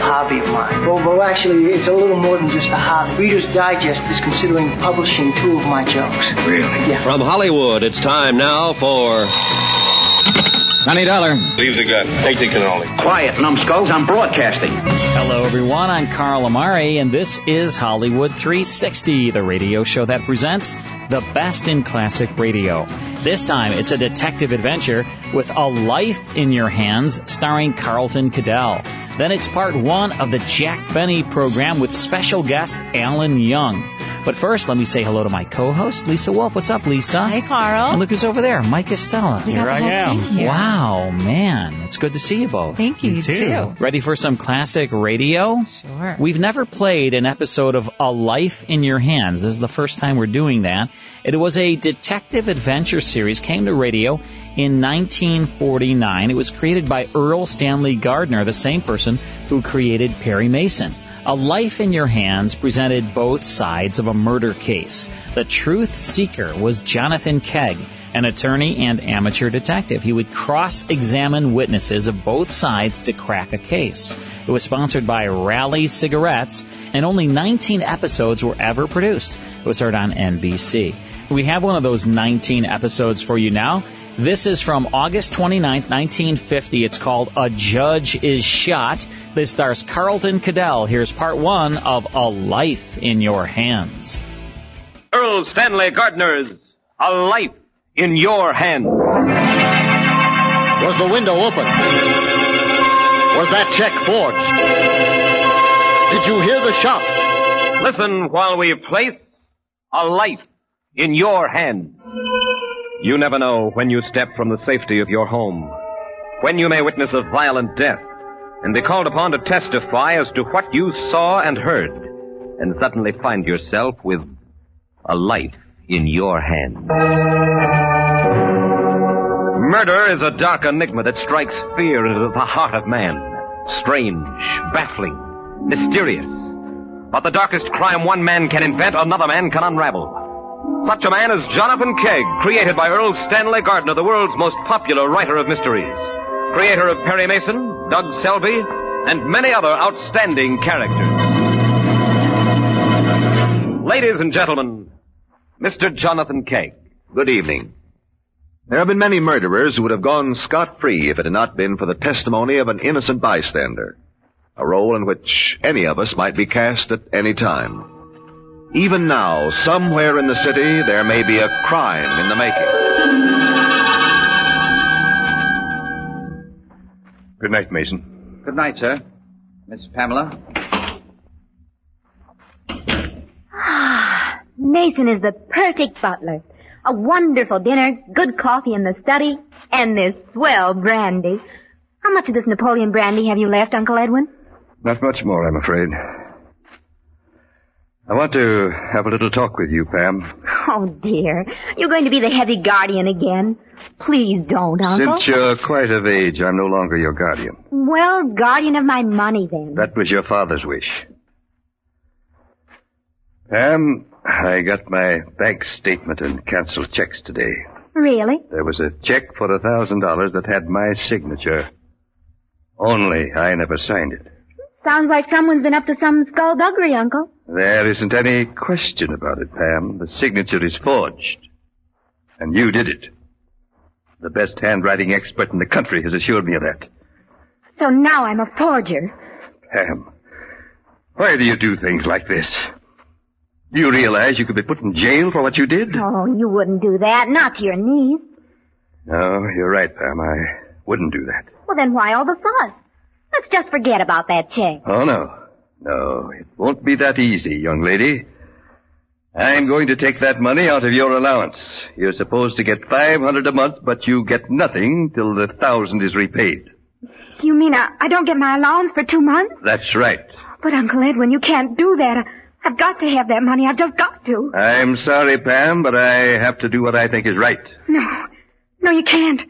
hobby of mine. Well, well, actually, it's a little more than just a hobby. Reader's Digest is considering publishing two of my jokes. Really? Yeah. From Hollywood, it's time now for. Twenty dollar. Leave the gun. Take the cannoli. Quiet, numbskulls. I'm broadcasting. Hello, everyone. I'm Carl Amari, and this is Hollywood 360, the radio show that presents the best in classic radio. This time, it's a detective adventure with A Life in Your Hands, starring Carlton KaDell. Then it's part one of the Jack Benny program with special guest Alan Young. But first, let me say hello to my co-host, Lisa Wolf. What's up, Lisa? Hi, Carl. And look who's over there, Mike Estella. We got the whole team here. Wow, man, it's good to see you both. Thank you, you too. Ready for some classic radio? Sure. We've never played an episode of A Life in Your Hands. This is the first time we're doing that. It was a detective adventure series, came to radio in 1949. It was created by Erle Stanley Gardner, the same person who created Perry Mason. A Life in Your Hands presented both sides of a murder case. The truth seeker was Jonathan Kegg, an attorney and amateur detective. He would cross-examine witnesses of both sides to crack a case. It was sponsored by Raleigh Cigarettes, and only 19 episodes were ever produced. It was heard on NBC. We have one of those 19 episodes for you now. This is from August 29th, 1950. It's called A Judge is Shot. This stars Carlton KaDell. Here's part one of A Life in Your Hands. Erle Stanley Gardner's A Life in Your Hand. Was the window open? Was that check forged? Did you hear the shot? Listen while we place a life in your hand. You never know when you step from the safety of your home, when you may witness a violent death and be called upon to testify as to what you saw and heard, and suddenly find yourself with a life in your hand. Murder is a dark enigma that strikes fear into the heart of man. Strange, baffling, mysterious. But the darkest crime one man can invent, another man can unravel. Such a man is Jonathan Kegg, created by Erle Stanley Gardner, the world's most popular writer of mysteries. Creator of Perry Mason, Doug Selby, and many other outstanding characters. Ladies and gentlemen, Mr. Jonathan Kegg. Good evening. There have been many murderers who would have gone scot-free if it had not been for the testimony of an innocent bystander. A role in which any of us might be cast at any time. Even now, somewhere in the city, there may be a crime in the making. Good night, Mason. Good night, sir. Miss Pamela. Ah, Mason is the perfect butler. A wonderful dinner, good coffee in the study, and this swell brandy. How much of this Napoleon brandy have you left, Uncle Edwin? Not much more, I'm afraid. I want to have a little talk with you, Pam. Oh, dear. You're going to be the heavy guardian again. Please don't, Uncle. Since you're quite of age, I'm no longer your guardian. Well, guardian of my money, then. That was your father's wish. Pam, I got my bank statement and canceled checks today. Really? There was a check for a thousand dollars that had my signature. Only I never signed it. Sounds like someone's been up to some skullduggery, Uncle. There isn't any question about it, Pam. The signature is forged. And you did it. The best handwriting expert in the country has assured me of that. So now I'm a forger. Pam, why do you do things like this? Do you realize you could be put in jail for what you did? Oh, you wouldn't do that. Not to your niece. No, you're right, Pam. I wouldn't do that. Well, then why all the fuss? Let's just forget about that check. Oh, no. No, it won't be that easy, young lady. I'm going to take that money out of your allowance. You're supposed to get 500 a month, but you get nothing till the thousand is repaid. You mean I, I don't get my allowance for two months? That's right. But Uncle Edwin, you can't do that. I've got to have that money. I've just got to. I'm sorry, Pam, but I have to do what I think is right. No. No, you can't.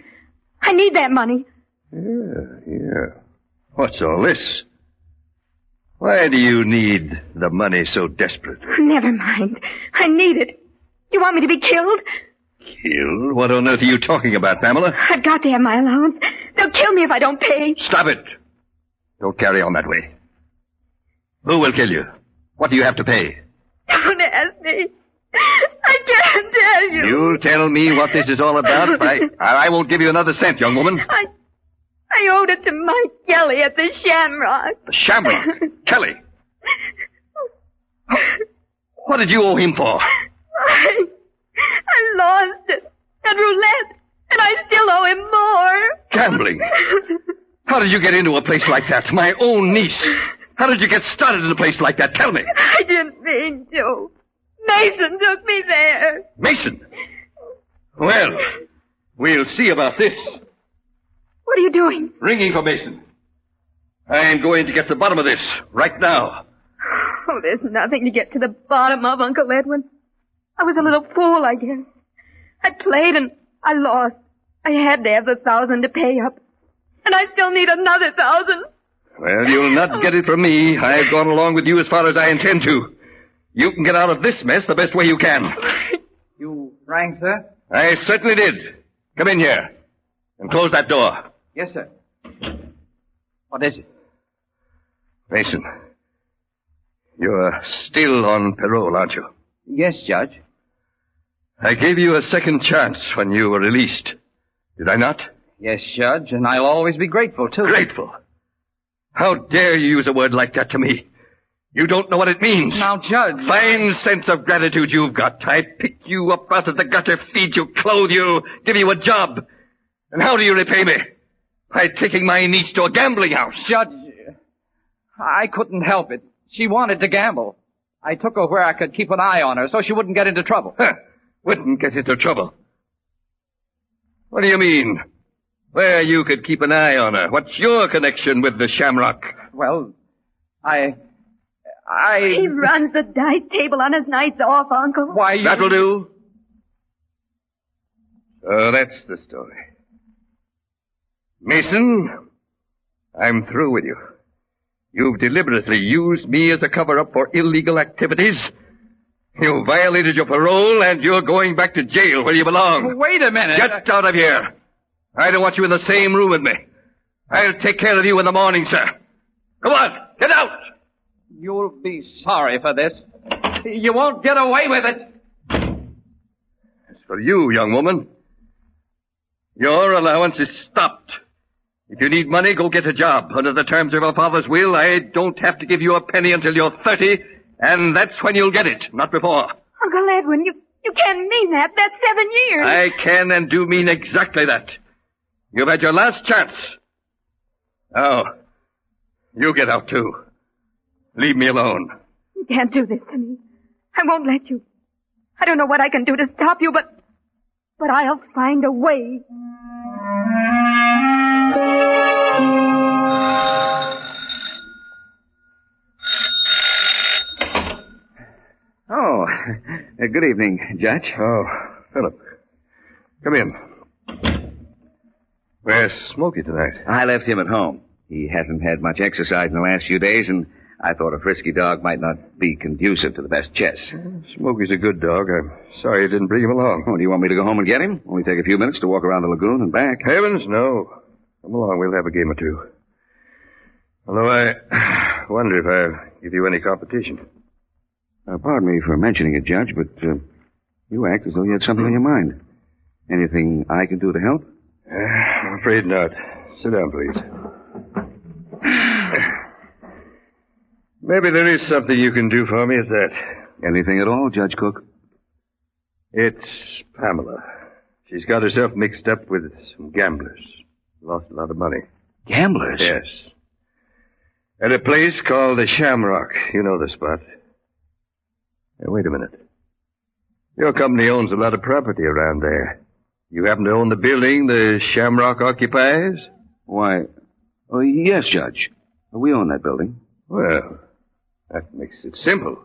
I need that money. Yeah, yeah. What's all this? Why do you need the money so desperate? Never mind. I need it. You want me to be killed? Killed? What on earth are you talking about, Pamela? I've got to have my allowance. They'll kill me if I don't pay. Stop it! Don't carry on that way. Who will kill you? What do you have to pay? Don't ask me. I can't tell you. You'll tell me what this is all about. I, I won't give you another cent, young woman. I, I owed it to Mike Kelly at the Shamrock. The Shamrock? Kelly? What did you owe him for? I, I lost it at roulette, and I still owe him more. Gambling? How did you get into a place like that? My own niece. How did you get started in a place like that? Tell me. I didn't mean to. Mason took me there. Mason? Well, we'll see about this. What are you doing? Ringing for Mason. I'm going to get to the bottom of this right now. Oh, there's nothing to get to the bottom of, Uncle Edwin. I was a little fool, I guess. I played and I lost. I had to have the thousand to pay up. And I still need another thousand. Well, you'll not get it from me. I've gone along with you as far as I intend to. You can get out of this mess the best way you can. You rang, sir? I certainly did. Come in here. And close that door. Yes, sir. What is it? Mason. You're still on parole, aren't you? Yes, Judge. I gave you a second chance when you were released. Did I not? Yes, Judge, and I'll always be grateful, too. Grateful? How dare you use a word like that to me? You don't know what it means. Now, Judge. Fine sense of gratitude you've got. I pick you up out of the gutter, feed you, clothe you, give you a job. And how do you repay me? By taking my niece to a gambling house. Judge, I couldn't help it. She wanted to gamble. I took her where I could keep an eye on her so she wouldn't get into trouble. Huh. Wouldn't get into trouble. What do you mean? Where you could keep an eye on her? What's your connection with the Shamrock? Well, I... I... He runs the dice table on his nights off, Uncle. Why, you... That'll do. So that's the story. Mason, I'm through with you. You've deliberately used me as a cover-up for illegal activities. You violated your parole and you're going back to jail where you belong. Wait a minute. Get out of here. I don't want you in the same room with me. I'll take care of you in the morning, sir. Come on, get out. You'll be sorry for this. You won't get away with it. As for you, young woman, your allowance is stopped. If you need money, go get a job. Under the terms of your father's will, I don't have to give you a penny until you're 30, and that's when you'll get it, not before. Uncle Edwin, you, you can't mean that. That's seven years. I can and do mean exactly that. You've had your last chance. Now, you get out too. Leave me alone. You can't do this to me. I won't let you. I don't know what I can do to stop you, but, but I'll find a way. Oh, good evening, Judge. Oh, Philip. Come in. Where's Smoky tonight? I left him at home. He hasn't had much exercise in the last few days, and I thought a frisky dog might not be conducive to the best chess. Smoky's a good dog. I'm sorry you didn't bring him along. Oh, do you want me to go home and get him? Only take a few minutes to walk around the lagoon and back. Heavens, no. Come along, we'll have a game or two. Although I wonder if I'll give you any competition. Uh, pardon me for mentioning it, Judge, but uh, you act as though you had something on your mind. Anything I can do to help? Uh, I'm afraid not. Sit down, please. Maybe there is something you can do for me, is that? Anything at all, Judge Cook? It's Pamela. She's got herself mixed up with some gamblers. Lost a lot of money. Gamblers? Yes. At a place called the Shamrock. You know the spot. Wait a minute. Your company owns a lot of property around there. You happen to own the building the Shamrock occupies? Why, oh, yes, Judge. We own that building. Well, that makes it simple.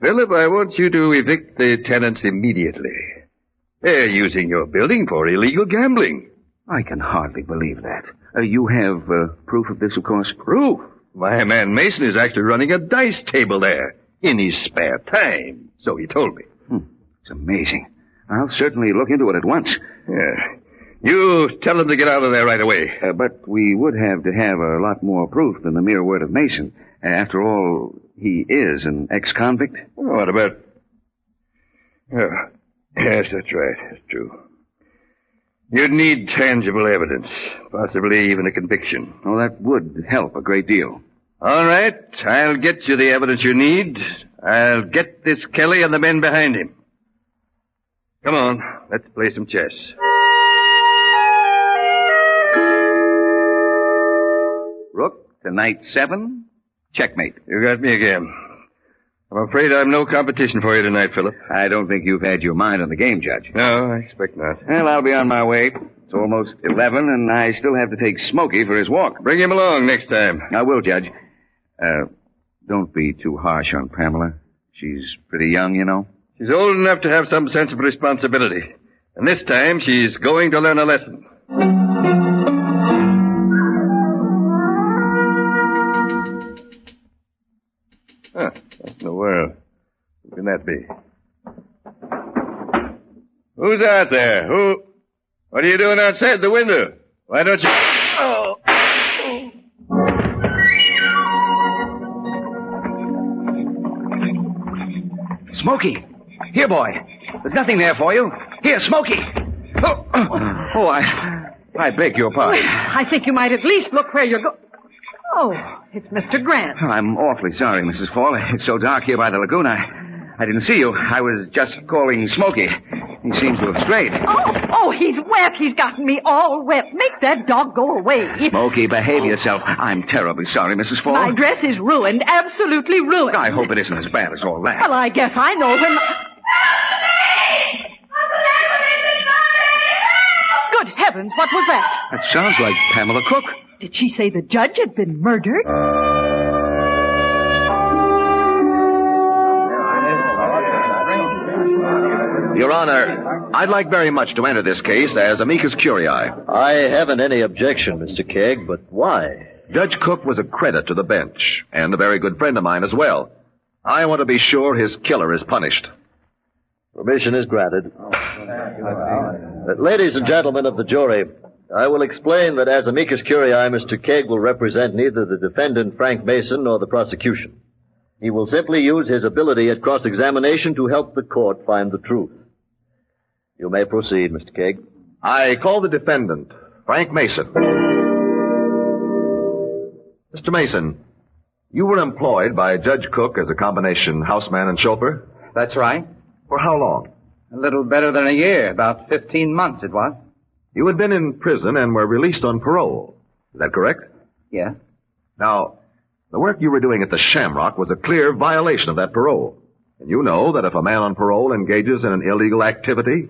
Philip, I want you to evict the tenants immediately. They're using your building for illegal gambling. I can hardly believe that. Uh, you have uh, proof of this, of course? Proof? My man Mason is actually running a dice table there in his spare time. So he told me. Hmm. It's amazing. I'll certainly look into it at once. Yeah. You tell them to get out of there right away. Uh, but we would have to have a lot more proof than the mere word of Mason. After all, he is an ex-convict. What about... Oh, yes, that's right. That's true. You'd need tangible evidence, possibly even a conviction. Oh, that would help a great deal. All right, I'll get you the evidence you need. I'll get this Kelly and the men behind him. Come on, let's play some chess. Rook to knight seven. Checkmate. You got me again. I'm afraid I'm no competition for you tonight, Philip. I don't think you've had your mind on the game, Judge. No, I expect not. Well, I'll be on my way. It's almost 11, and I still have to take Smokey for his walk. Bring him along next time. I will, Judge. Uh, don't be too harsh on Pamela. She's pretty young, you know. She's old enough to have some sense of responsibility. And this time she's going to learn a lesson. Huh, what in the world? Who can that be? Who's out there? Who? What are you doing outside the window? Why don't you... Oh. Smokey! Here, boy. There's nothing there for you. Here, Smokey! Oh, oh, I... I beg your pardon. I think you might at least look where you're going. Oh, it's Mr. Grant. I'm awfully sorry, Mrs. Fall. It's so dark here by the lagoon. I, I didn't see you. I was just calling Smokey. He seems to have strayed. Oh, oh, he's wet. He's gotten me all wet. Make that dog go away. Smokey, behave yourself. I'm terribly sorry, Mrs. Fall. My dress is ruined. Absolutely ruined. I hope it isn't as bad as all that. Well, I guess I know when... My... Good heavens, what was that? That sounds like Pamela Cook. Did she say the judge had been murdered? Uh, Your Honor, I'd like very much to enter this case as amicus curiae. I haven't any objection, Mr. Kegg, but why? Judge Cook was a credit to the bench, and a very good friend of mine as well. I want to be sure his killer is punished. Permission is granted. Uh, ladies and gentlemen of the jury, I will explain that as amicus curiae, Mr. Kegg will represent neither the defendant, Frank Mason, nor the prosecution. He will simply use his ability at cross-examination to help the court find the truth. You may proceed, Mr. Kegg. I call the defendant, Frank Mason. Mr. Mason, you were employed by Judge Cook as a combination houseman and chauffeur? That's right. For how long? A little better than a year. About 15 months it was. You had been in prison and were released on parole. Is that correct? Yeah. Now, the work you were doing at the Shamrock was a clear violation of that parole. And you know that if a man on parole engages in an illegal activity,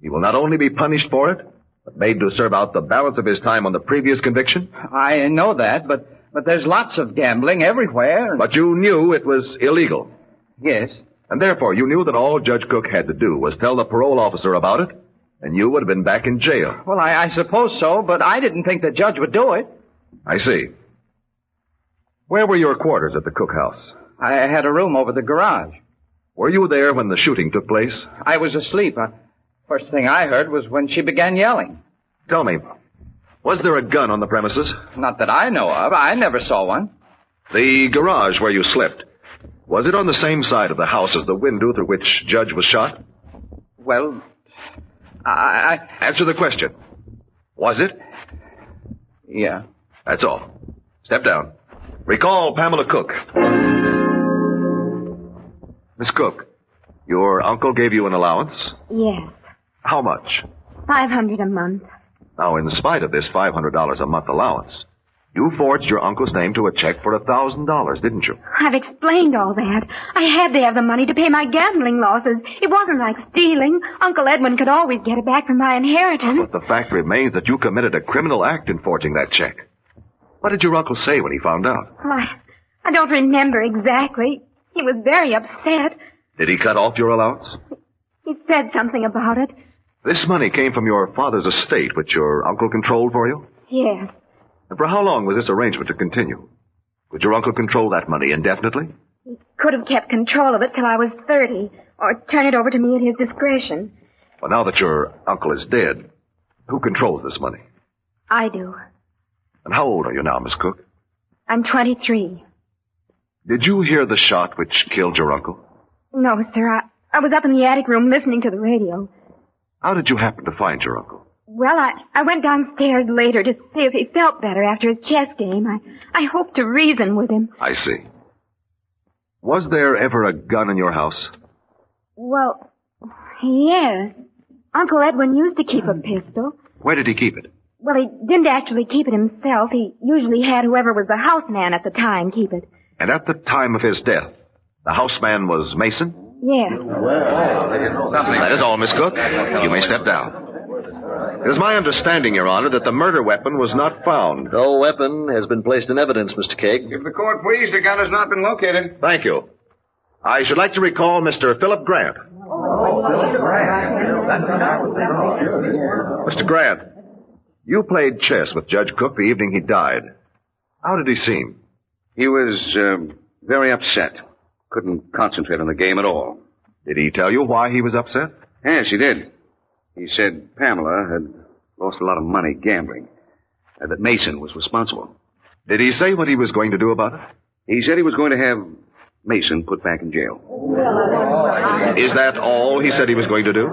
he will not only be punished for it, but made to serve out the balance of his time on the previous conviction? I know that, but, but there's lots of gambling everywhere. But you knew it was illegal. Yes. And therefore you knew that all Judge Cook had to do was tell the parole officer about it, and you would have been back in jail. Well, I, I suppose so, but I didn't think the judge would do it. I see. Where were your quarters at the Cook house? I had a room over the garage. Were you there when the shooting took place? I was asleep. Uh, first thing I heard was when she began yelling. Tell me, was there a gun on the premises? Not that I know of. I never saw one. The garage where you slept, was it on the same side of the house as the window through which Judge was shot? Well, I, I... Answer the question. Was it? Yeah. That's all. Step down. Recall Pamela Cook. Miss Cook, your uncle gave you an allowance? Yes. How much? Five hundred a month. Now, in spite of this $500 a month allowance, You forged your uncle's name to a check for a thousand dollars, didn't you? I've explained all that. I had to have the money to pay my gambling losses. It wasn't like stealing. Uncle Edwin could always get it back from my inheritance. But the fact remains that you committed a criminal act in forging that check. What did your uncle say when he found out? Well, I, I don't remember exactly. He was very upset. Did he cut off your allowance? He said something about it. This money came from your father's estate, which your uncle controlled for you? Yes. And for how long was this arrangement to continue? Could your uncle control that money indefinitely? He could have kept control of it till I was 30, or turn it over to me at his discretion. Well, now that your uncle is dead, who controls this money? I do. And how old are you now, Miss Cook? I'm 23. Did you hear the shot which killed your uncle? No, sir. I, I was up in the attic room listening to the radio. How did you happen to find your uncle? Well, I, I went downstairs later to see if he felt better after his chess game. I, I hoped to reason with him. I see. Was there ever a gun in your house? Well, yes. Uncle Edwin used to keep a pistol. Where did he keep it? Well, he didn't actually keep it himself. He usually had whoever was the houseman at the time keep it. And at the time of his death, the houseman was Mason? Yes. Well, that is all, Miss Cook. You may step down. It is my understanding, Your Honor, that the murder weapon was not found. No weapon has been placed in evidence, Mr. Kegg. If the court please, the gun has not been located. Thank you. I should like to recall Mr. Philip Grant. Mr. Grant, you played chess with Judge Cook the evening he died. How did he seem? He was uh, very upset. Couldn't concentrate on the game at all. Did he tell you why he was upset? Yes, he did. He said Pamela had lost a lot of money gambling, and that Mason was responsible. Did he say what he was going to do about it? He said he was going to have Mason put back in jail. Is that all he said he was going to do?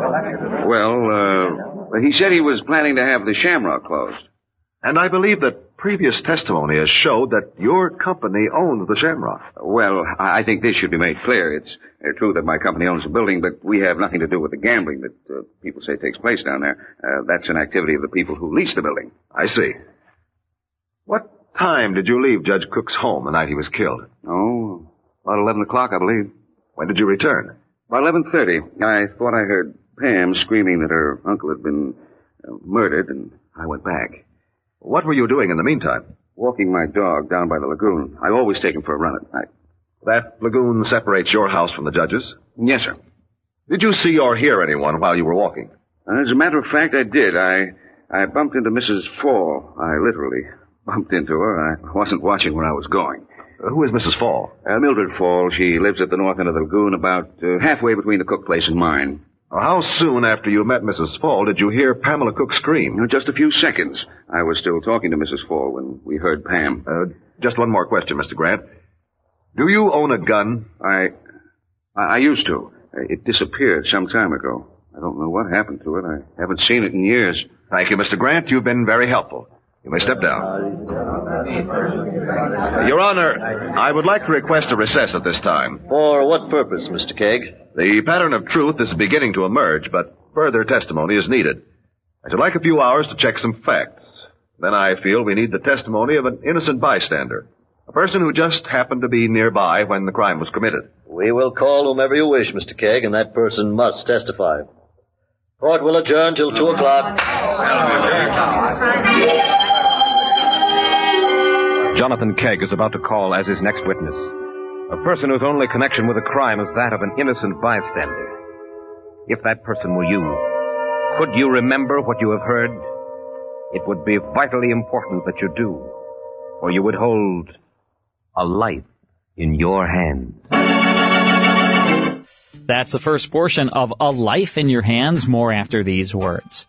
Well, uh, he said he was planning to have the Shamrock closed. And I believe that previous testimony has showed that your company owns the Shamrock. Well, I think this should be made clear. It's uh, true that my company owns the building, but we have nothing to do with the gambling that uh, people say takes place down there. Uh, that's an activity of the people who lease the building. I see. What time did you leave Judge Cook's home the night he was killed? Oh, about 11 o'clock, I believe. When did you return? About 11.30. I thought I heard Pam screaming that her uncle had been uh, murdered, and I went back. What were you doing in the meantime? Walking my dog down by the lagoon. I always take him for a run at night. That lagoon separates your house from the judge's? Yes, sir. Did you see or hear anyone while you were walking? As a matter of fact, I did. I I bumped into Mrs. Fall. I literally bumped into her. I wasn't watching where I was going. Uh, who is Mrs. Fall? Uh, Mildred Fall. She lives at the north end of the lagoon, about uh, halfway between the Cook place and mine. How soon after you met Mrs. Fall did you hear Pamela Cook scream? Just a few seconds. I was still talking to Mrs. Fall when we heard Pam. Uh, just one more question, Mr. Grant. Do you own a gun? I, I, I used to. It disappeared some time ago. I don't know what happened to it. I haven't seen it in years. Thank you, Mr. Grant. You've been very helpful. You may step down. Your Honor, I would like to request a recess at this time. For what purpose, Mr. Kegg? The pattern of truth is beginning to emerge, but further testimony is needed. I should like a few hours to check some facts. Then I feel we need the testimony of an innocent bystander. A person who just happened to be nearby when the crime was committed. We will call whomever you wish, Mr. Kegg, and that person must testify. Court will adjourn till two o'clock. Jonathan Kegg is about to call as his next witness. A person whose only connection with the crime is that of an innocent bystander. If that person were you, could you remember what you have heard? It would be vitally important that you do, or you would hold a life in your hands. That's the first portion of A Life in Your Hands. More after these words.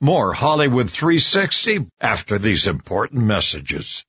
More Hollywood 360 after these important messages.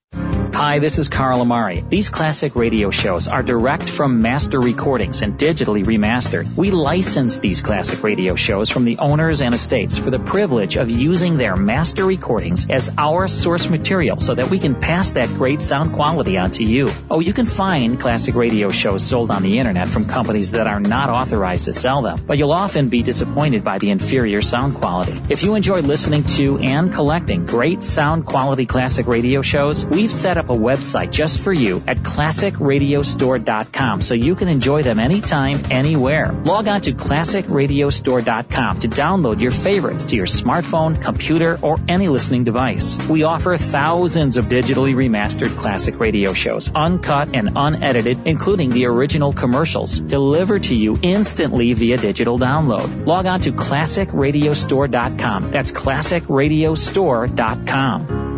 Hi, this is Carl Amari. These classic radio shows are direct from master recordings and digitally remastered. We license these classic radio shows from the owners and estates for the privilege of using their master recordings as our source material so that we can pass that great sound quality on to you. Oh, you can find classic radio shows sold on the internet from companies that are not authorized to sell them, but you'll often be disappointed by the inferior sound quality. If you enjoy listening to and collecting great sound quality classic radio shows, we've set up a website just for you at classicradiostore.com so you can enjoy them anytime, anywhere. Log on to classicradiostore.com to download your favorites to your smartphone, computer, or any listening device. We offer thousands of digitally remastered classic radio shows, uncut and unedited, including the original commercials, delivered to you instantly via digital download. Log on to classicradiostore.com. That's classicradiostore.com.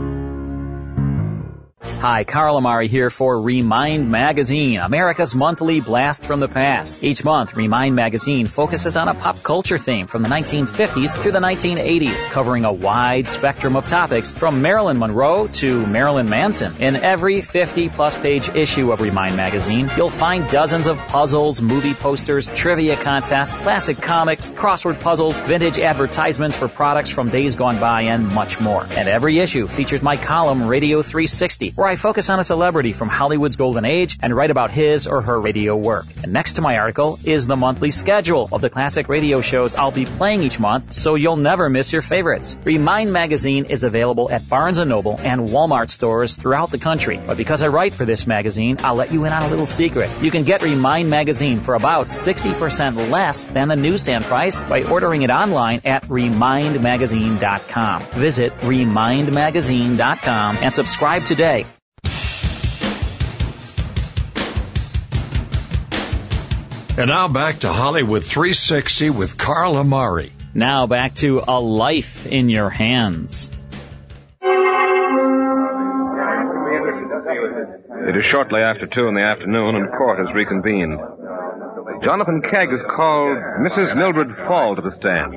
Hi, Carl Amari here for Remind Magazine, America's monthly blast from the past. Each month, Remind Magazine focuses on a pop culture theme from the 1950s through the 1980s, covering a wide spectrum of topics from Marilyn Monroe to Marilyn Manson. In every 50 plus page issue of Remind Magazine, you'll find dozens of puzzles, movie posters, trivia contests, classic comics, crossword puzzles, vintage advertisements for products from days gone by, and much more. And every issue features my column Radio 360, where I focus on a celebrity from Hollywood's golden age and write about his or her radio work. And next to my article is the monthly schedule of the classic radio shows I'll be playing each month, so you'll never miss your favorites. Remind Magazine is available at Barnes & Noble and Walmart stores throughout the country. But because I write for this magazine, I'll let you in on a little secret. You can get Remind Magazine for about 60% less than the newsstand price by ordering it online at remindmagazine.com. Visit remindmagazine.com and subscribe today. And now back to Hollywood 360 with Carl Amari. Now back to A Life in Your Hands. It is shortly after two in the afternoon and court has reconvened. Jonathan Kegg has called Mrs. Mildred Fall to the stand.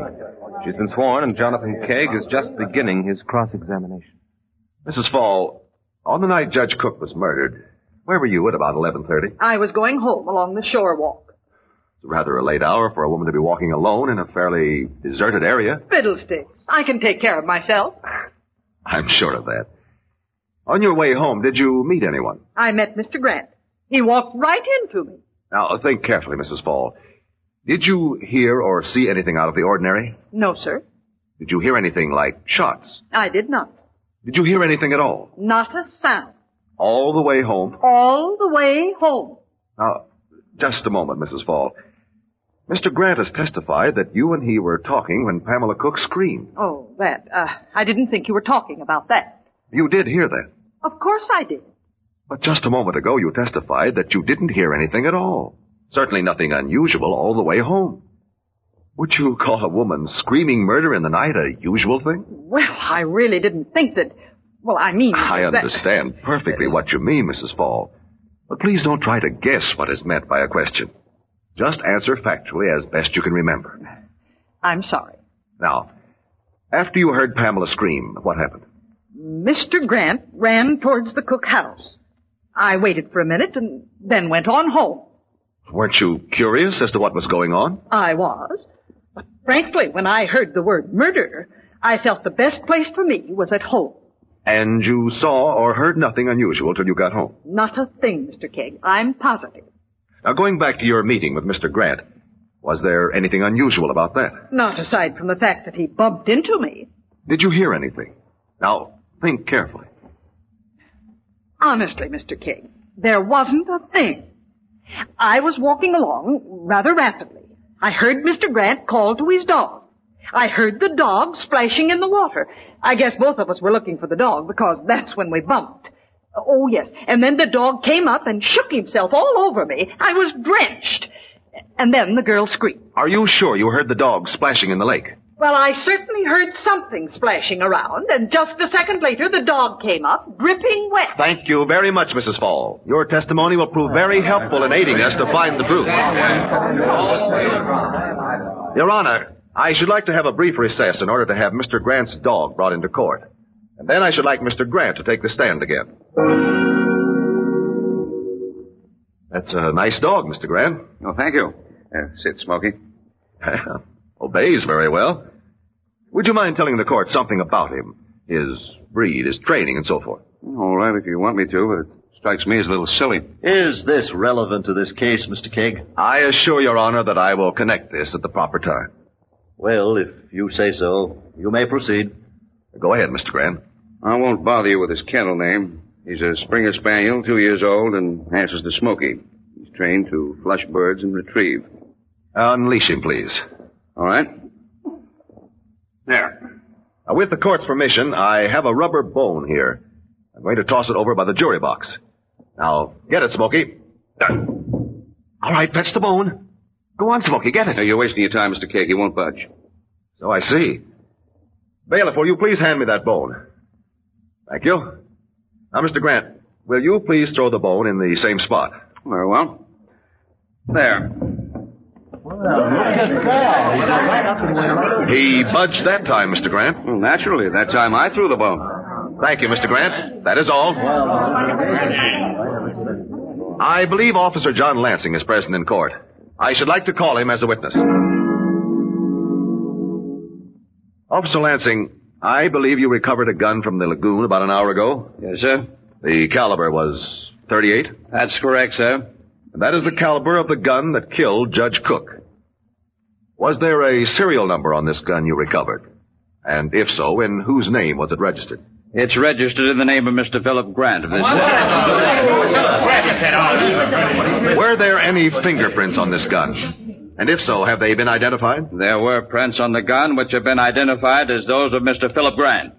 She's been sworn and Jonathan Kegg is just beginning his cross-examination. Mrs. Fall, on the night Judge Cook was murdered, where were you at about 11.30? I was going home along the shore walk. Rather a late hour for a woman to be walking alone in a fairly deserted area. Fiddlesticks. I can take care of myself. I'm sure of that. On your way home, did you meet anyone? I met Mr. Grant. He walked right into me. Now, think carefully, Mrs. Fall. Did you hear or see anything out of the ordinary? No, sir. Did you hear anything like shots? I did not. Did you hear anything at all? Not a sound. All the way home? All the way home. Now, just a moment, Mrs. Fall. Mr. Grant has testified that you and he were talking when Pamela Cook screamed. Oh, that. Uh, I didn't think you were talking about that. You did hear that. Of course I did. But just a moment ago you testified that you didn't hear anything at all. Certainly nothing unusual all the way home. Would you call a woman screaming murder in the night a usual thing? Well, I really didn't think that. Well, I mean. I that- understand perfectly what you mean, Mrs. Fall. But please don't try to guess what is meant by a question. Just answer factually as best you can remember. I'm sorry. Now, after you heard Pamela scream, what happened? Mr. Grant ran towards the Cook house. I waited for a minute and then went on home. Weren't you curious as to what was going on? I was. But frankly, when I heard the word murder, I felt the best place for me was at home. And you saw or heard nothing unusual till you got home. Not a thing, Mr. Kegg. I'm positive. Now, going back to your meeting with Mr. Grant, was there anything unusual about that? Not aside from the fact that he bumped into me. Did you hear anything? Now, think carefully. Honestly, Mr. King, there wasn't a thing. I was walking along rather rapidly. I heard Mr. Grant call to his dog. I heard the dog splashing in the water. I guess both of us were looking for the dog because that's when we bumped. Oh, yes. And then the dog came up and shook himself all over me. I was drenched. And then the girl screamed. Are you sure you heard the dog splashing in the lake? Well, I certainly heard something splashing around, and just a second later the dog came up, dripping wet. Thank you very much, Mrs. Fall. Your testimony will prove very helpful in aiding us to find the truth. Your Honor, I should like to have a brief recess in order to have Mr. Grant's dog brought into court. And then I should like Mr. Grant to take the stand again. That's a nice dog, Mr. Grant. Oh, thank you. Uh, sit, Smoky. Obeys very well. Would you mind telling the court something about him? His breed, his training, and so forth. All right, if you want me to, but it strikes me as a little silly. Is this relevant to this case, Mr. Kegg? I assure your honor that I will connect this at the proper time. Well, if you say so, you may proceed. Go ahead, Mr. Grant. I won't bother you with his kennel name. He's a Springer Spaniel, two years old, and answers to Smoky. He's trained to flush birds and retrieve. Unleash him, please. All right. There. Now, with the court's permission, I have a rubber bone here. I'm going to toss it over by the jury box. Now, get it, Smoky. All right, fetch the bone. Go on, Smoky, get it. Now, you're wasting your time, Mr. Cake. He won't budge. So I see. Bailiff, will you please hand me that bone? Thank you. Now, Mr. Grant, will you please throw the bone in the same spot? Very well. There. He budged that time, Mr. Grant. Well, naturally. That time I threw the bone. Thank you, Mr. Grant. That is all. I believe Officer John Lansing is present in court. I should like to call him as a witness. Officer Lansing, I believe you recovered a gun from the lagoon about an hour ago. Yes, sir. The caliber was 38? That's correct, sir. And that is the caliber of the gun that killed Judge Cook. Was there a serial number on this gun you recovered? And if so, in whose name was it registered? It's registered in the name of Mr. Philip Grant of this. Were there any fingerprints on this gun? And if so, have they been identified? There were prints on the gun which have been identified as those of Mr. Philip Grant.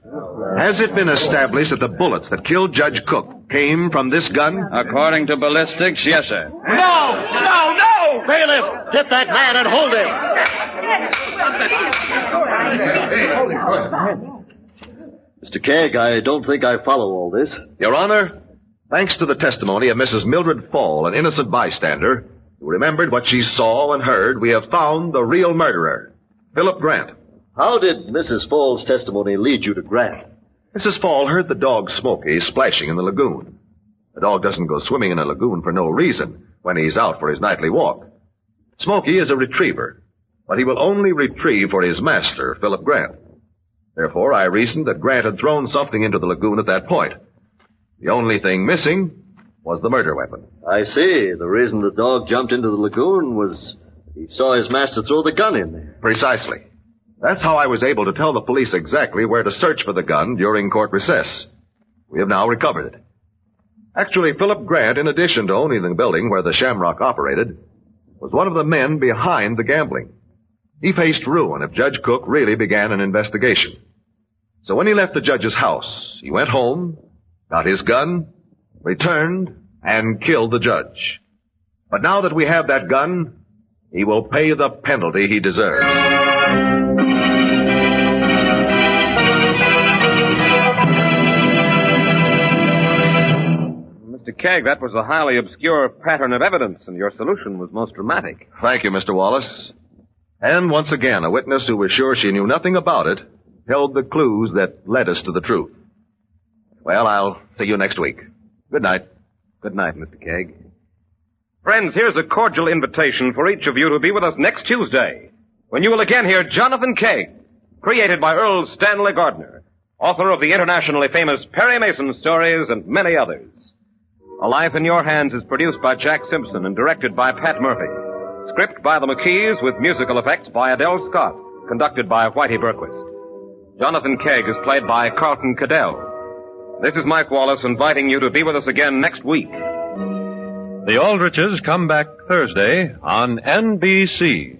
Has it been established that the bullets that killed Judge Cook came from this gun? According to ballistics, yes, sir. No! No! No! Bailiff! Get that man and hold him! Mr. Kegg, I don't think I follow all this. Your Honor, thanks to the testimony of Mrs. Mildred Fall, an innocent bystander, who remembered what she saw and heard, we have found the real murderer, Philip Grant. How did Mrs. Fall's testimony lead you to Grant? Mrs. Fall heard the dog Smoky splashing in the lagoon. The dog doesn't go swimming in a lagoon for no reason when he's out for his nightly walk. Smoky is a retriever, but he will only retrieve for his master, Philip Grant. Therefore, I reasoned that Grant had thrown something into the lagoon at that point. The only thing missing was the murder weapon. I see. The reason the dog jumped into the lagoon was he saw his master throw the gun in there. Precisely. That's how I was able to tell the police exactly where to search for the gun during court recess. We have now recovered it. Actually, Philip Grant, in addition to owning the building where the Shamrock operated, was one of the men behind the gambling. He faced ruin if Judge Cook really began an investigation. So when he left the judge's house, he went home, got his gun, returned, and killed the judge. But now that we have that gun, he will pay the penalty he deserves. Mr. Kegg, that was a highly obscure pattern of evidence, and your solution was most dramatic. Thank you, Mr. Wallace. And once again, a witness who was sure she knew nothing about it held the clues that led us to the truth. Well, I'll see you next week. Good night. Good night, Mr. Kegg. Friends, here's a cordial invitation for each of you to be with us next Tuesday, when you will again hear Jonathan Kegg, created by Erle Stanley Gardner, author of the internationally famous Perry Mason stories and many others. A Life in Your Hands is produced by Jack Simpson and directed by Pat Murphy. Script by the McKees with musical effects by Adele Scott, conducted by Whitey Berquist. Jonathan Kegg is played by Carlton KaDell. This is Mike Wallace inviting you to be with us again next week. The Aldriches come back Thursday on NBC.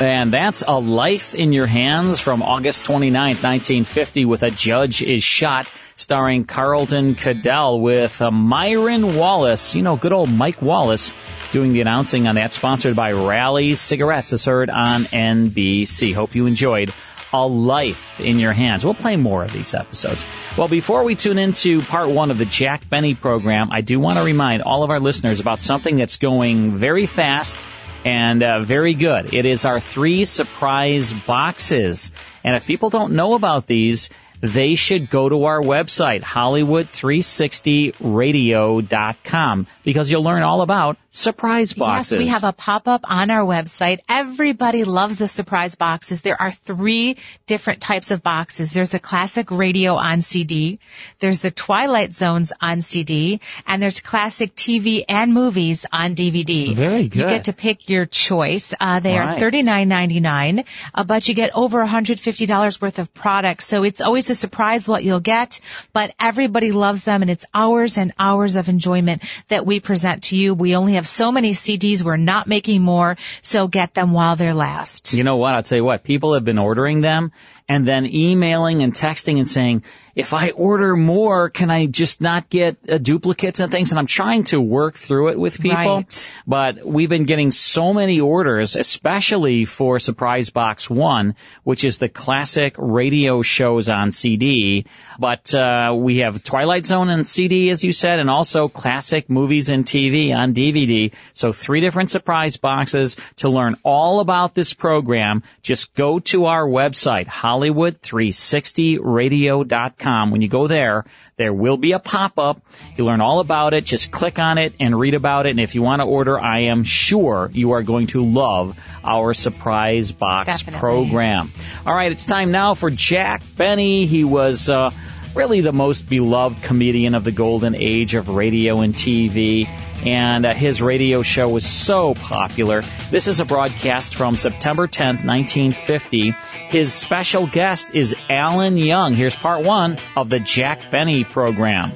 And that's A Life in Your Hands from August 29th, 1950 with A Judge is Shot starring Carlton KaDell with uh, Myron Wallace. You know, good old Mike Wallace doing the announcing on that sponsored by Raleigh's Cigarettes as heard on NBC. Hope you enjoyed a life in your hands. We'll play more of these episodes. Well, before we tune into part one of the Jack Benny program, I do want to remind all of our listeners about something that's going very fast and uh, very good. It is our three surprise boxes. And if people don't know about these, they should go to our website, Hollywood360radio.com, because you'll learn all about surprise boxes. Yes, we have a pop-up on our website. Everybody loves the surprise boxes. There are three different types of boxes. There's a classic radio on CD. There's the Twilight Zones on CD. And there's classic TV and movies on DVD. Very good. You get to pick your choice. Uh, they Right. are $39.99, uh, but you get over $150 worth of products. So it's always a surprise what you'll get, but everybody loves them and it's hours and hours of enjoyment that we present to you. We only have so many CDs. We're not making more. So get them while they're last. You know what? I'll tell you what. People have been ordering them and then emailing and texting and saying, if I order more, can I just not get uh, duplicates and things? And I'm trying to work through it with people. Right. But we've been getting so many orders, especially for Surprise Box 1, which is the classic radio shows on CD. But uh, we have Twilight Zone on CD, as you said, and also classic movies and TV on DVD. So three different surprise boxes. To learn all about this program, just go to our website, Hollywood360radio.com. When you go there, there will be a pop-up. You learn all about it. Just click on it and read about it. And if you want to order, I am sure you are going to love our surprise box Definitely. program. All right, it's time now for Jack Benny. He was uh, really the most beloved comedian of the golden age of radio and TV. And uh, his radio show was so popular. This is a broadcast from September 10th, 1950. His special guest is Alan Young. Here's part one of the Jack Benny program.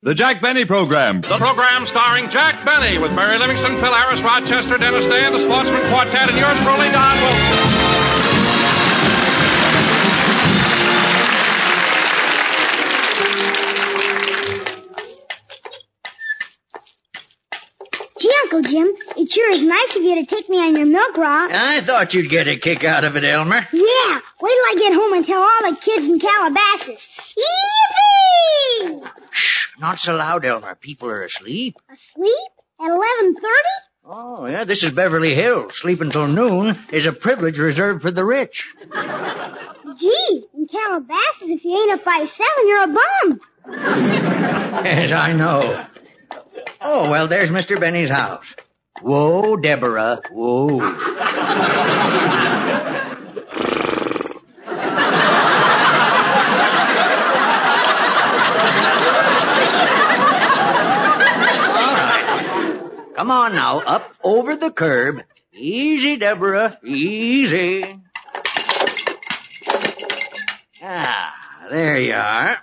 The Jack Benny Program. The program starring Jack Benny with Mary Livingstone, Phil Harris, Rochester, Dennis Day, and the Sportsmen Quartet, and yours truly, Don Wilson. Uncle Jim, it sure is nice of you to take me on your milk rock. I thought you'd get a kick out of it, Elmer. Yeah, wait till I get home and tell all the kids in Calabasas. Yippee! Shh, not so loud, Elmer. People are asleep. Asleep? At 11.30? Oh, yeah, this is Beverly Hills. Sleep until noon is a privilege reserved for the rich. Gee, in Calabasas, if you ain't up by 7, you're a bum. Yes, I know. Oh, well, there's Mr. Benny's house. Whoa, Deborah. Whoa. Come on now, up over the curb. Easy, Deborah. Easy. Ah, there you are.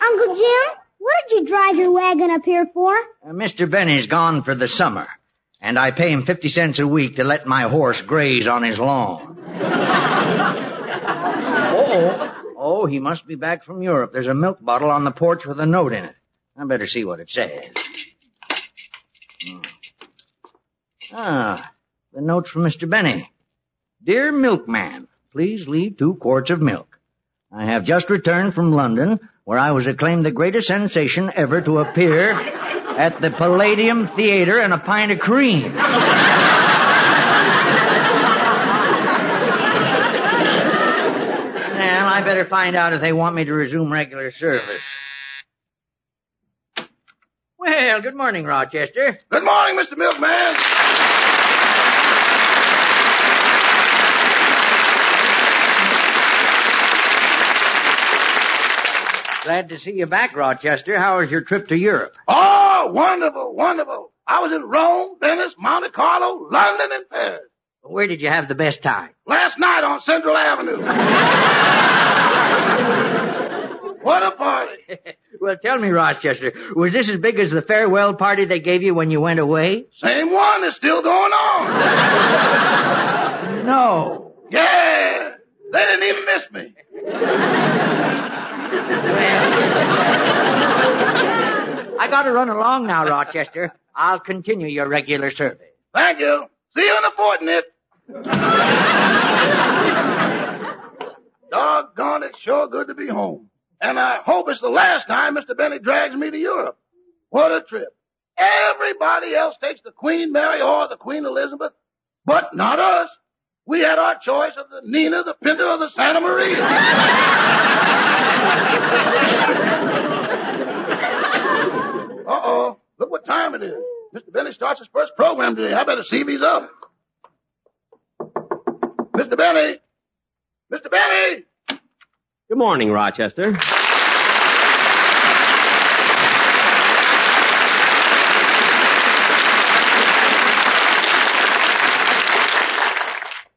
Uncle Jim, what did you drive your wagon up here for? Uh, Mr. Benny's gone for the summer, and I pay him 50 cents a week to let my horse graze on his lawn. oh, oh, he must be back from Europe. There's a milk bottle on the porch with a note in it. I better see what it says. Hmm. Ah, the note's from Mr. Benny. Dear milkman, please leave two quarts of milk. I have just returned from London, where I was acclaimed the greatest sensation ever to appear at the Palladium Theater and a pint of cream. Well, I better find out if they want me to resume regular service. Well, good morning, Rochester. Good morning, Mr. Milkman. Glad to see you back, Rochester. How was your trip to Europe? Oh, wonderful, wonderful. I was in Rome, Venice, Monte Carlo, London, and Paris. Where did you have the best time? Last night on Central Avenue. what a party. Well, tell me, Rochester, was this as big as the farewell party they gave you when you went away? Same one is still going on. No. Yeah. They didn't even miss me. I gotta run along now, Rochester. I'll continue your regular service. Thank you. See you in a fortnight. Doggone, it's sure good to be home. And I hope it's the last time Mr. Benny drags me to Europe. What a trip. Everybody else takes the Queen Mary or the Queen Elizabeth, but not us. We had our choice of the Nina, the Pinta, or the Santa Maria. Uh-oh. Look what time it is. Mr. Benny starts his first program today. I better see if he's up. Mr. Benny! Mr. Benny! Good morning, Rochester.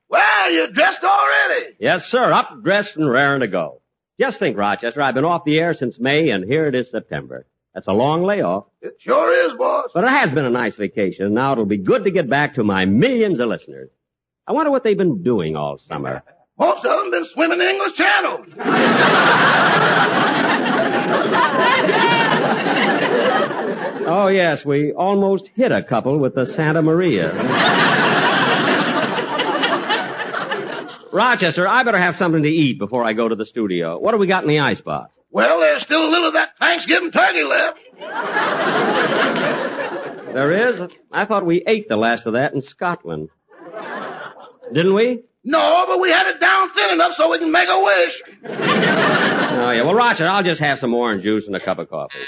Well, you're dressed already. Yes, sir. Up, dressed, and raring to go. Just think, Rochester, I've been off the air since May, and here it is September. That's a long layoff. It sure is, boss. But it has been a nice vacation. Now it'll be good to get back to my millions of listeners. I wonder what they've been doing all summer. Most of them been swimming the English Channel. Oh, yes, we almost hit a couple with the Santa Maria. Rochester, I better have something to eat before I go to the studio. What do we got in the icebox? Well, there's still a little of that Thanksgiving turkey left. There is? I thought we ate the last of that in Scotland. Didn't we? No, but we had it down thin enough so we can make a wish. Oh, yeah. Well, Rochester, I'll just have some orange juice and a cup of coffee.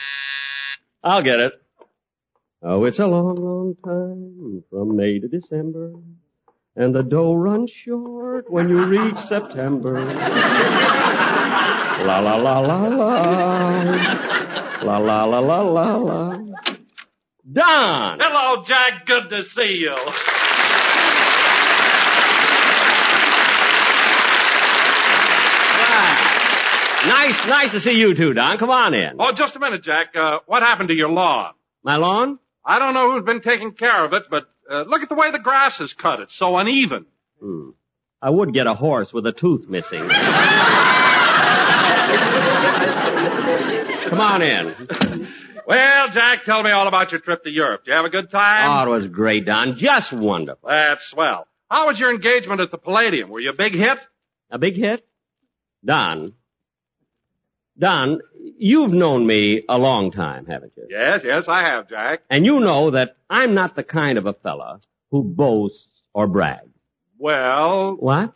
I'll get it. Oh, it's a long, long time from May to December. And the dough runs short when you reach September. La la la la la. La la la la la la. Don! Hello, Jack. Good to see you. Nice, nice to see you too, Don. Come on in. Oh, just a minute, Jack. Uh, what happened to your lawn? My lawn? I don't know who's been taking care of it, but uh, look at the way the grass is cut. It's so uneven. Hmm. I would get a horse with a tooth missing. Come on in. Well, Jack, tell me all about your trip to Europe. Did you have a good time? Oh, it was great, Don. Just wonderful. That's swell. How was your engagement at the Palladium? Were you a big hit? A big hit? Don. Don, you've known me a long time, haven't you? Yes, yes, I have, Jack. And you know that I'm not the kind of a fella who boasts or brags. Well. What?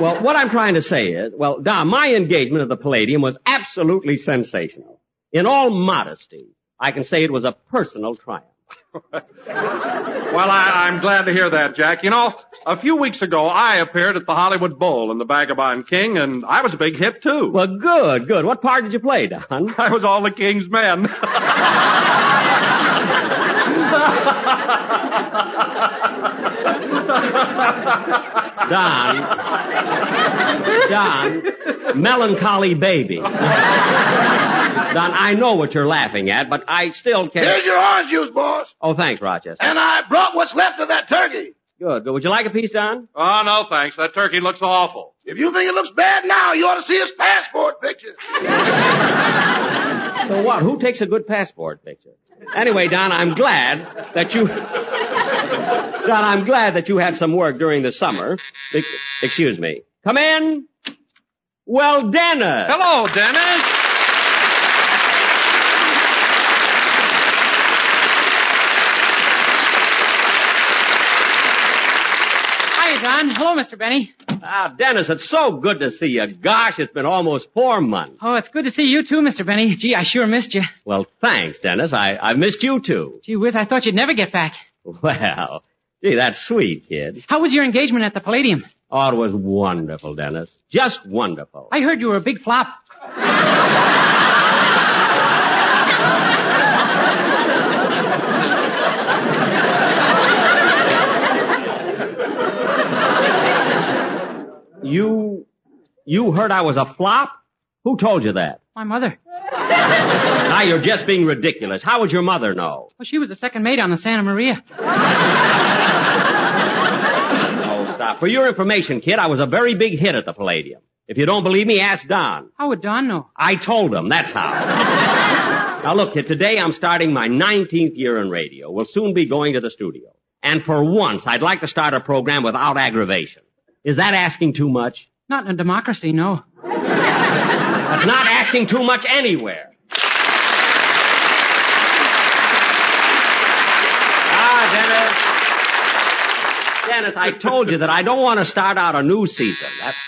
well, what I'm trying to say is, well, Don, my engagement at the Palladium was absolutely sensational. In all modesty, I can say it was a personal triumph. Well, I, I'm glad to hear that, Jack. You know, a few weeks ago, I appeared at the Hollywood Bowl in The Vagabond King, and I was a big hit, too. Well, good, good. What part did you play, Don? I was all the king's men. Don. Don. Melancholy baby. Don, I know what you're laughing at, but I still can't. Here's your orange juice, boss. Oh, thanks, Rochester. And I brought what's left of that turkey. Good, good. Would you like a piece, Don? Oh, no, thanks. That turkey looks awful. If you think it looks bad now, you ought to see his passport picture. So what? Who takes a good passport picture? Anyway, Don, I'm glad that you. Don, I'm glad that you had some work during the summer. Be- Excuse me. Come in. Well, Dennis. Hello, Dennis. Hi, Don. Hello, Mr. Benny. Ah, Dennis, it's so good to see you. Gosh, it's been almost four months. Oh, it's good to see you too, Mr. Benny. Gee, I sure missed you. Well, thanks, Dennis. I, I missed you too. Gee whiz, I thought you'd never get back. Well, gee, that's sweet, kid. How was your engagement at the Palladium? Oh, it was wonderful, Dennis. Just wonderful. I heard you were a big flop. You, you heard I was a flop? Who told you that? My mother. Now you're just being ridiculous. How would your mother know? Well, she was the second mate on the Santa Maria. Oh, stop. For your information, kid, I was a very big hit at the Palladium. If you don't believe me, ask Don. How would Don know? I told him, that's how. now look, kid, today I'm starting my 19th year in radio. We'll soon be going to the studio. And for once, I'd like to start a program without aggravation. Is that asking too much? Not in a democracy, no. That's not asking too much anywhere. Ah, Dennis. Dennis, I told you that I don't want to start out a new season. That's...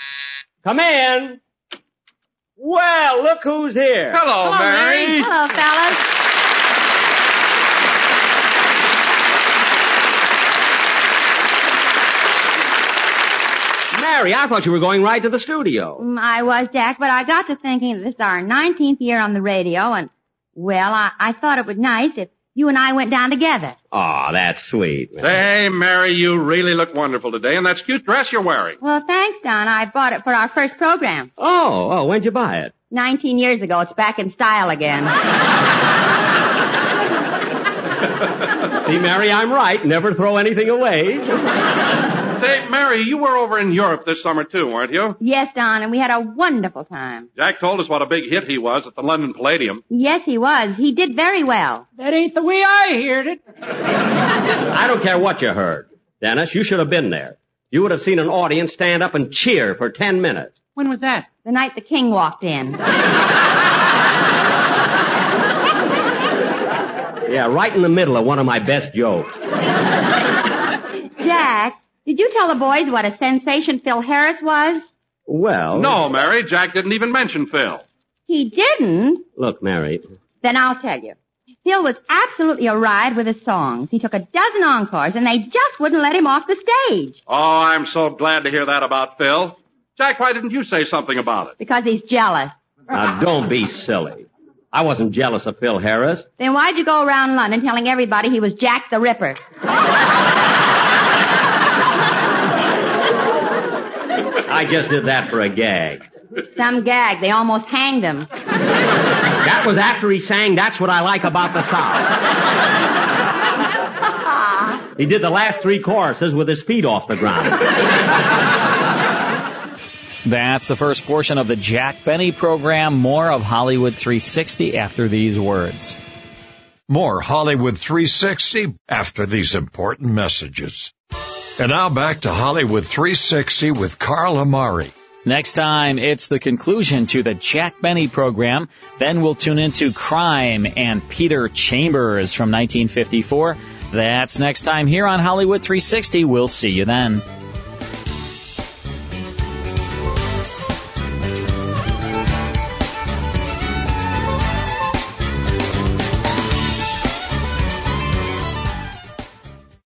Come in. Well, look who's here. Hello, Mary. Hello, fellas. Mary, I thought you were going right to the studio. Mm, I was, Jack, but I got to thinking that this is our 19th year on the radio, and, well, I, I thought it would be nice if you and I went down together. Oh, that's sweet. Say, Mary, you really look wonderful today, and that's cute dress you're wearing. Well, thanks, Don. I bought it for our first program. Oh, oh, when'd you buy it? 19 years ago. It's back in style again. See, Mary, I'm right. Never throw anything away. Say, Mary, you were over in Europe this summer too, weren't you? yes, Don, and we had a wonderful time. Jack told us what a big hit he was at the London Palladium. Yes, he was. He did very well. That ain't the way I heard it. I don't care what you heard. Dennis, you should have been there. You would have seen an audience stand up and cheer for ten minutes. When was that? The night the king walked in. Yeah, right in the middle of one of my best jokes. Jack, did you tell the boys what a sensation Phil Harris was? Well. No, Mary, Jack didn't even mention Phil. He didn't? Look, Mary. Then I'll tell you. Phil was absolutely a ride with his songs. He took a dozen encores and they just wouldn't let him off the stage Oh, I'm so glad to hear that about Phil. Jack, why didn't you say something about it? because he's jealous. Now, don't be silly. I wasn't jealous of Phil Harris. Then why'd you go around London telling everybody he was Jack the Ripper? I just did that for a gag. Some gag. They almost hanged him. That was after he sang That's What I Like About the South. He did the last three choruses with his feet off the ground. That's the first portion of the Jack Benny program. More of Hollywood 360 after these words. More Hollywood 360 after these important messages. And now back to Hollywood 360 with Carl Amari. Next time, it's the conclusion to the Jack Benny program. Then we'll tune into Crime and Peter Chambers from 1954. That's next time here on Hollywood 360. We'll see you then.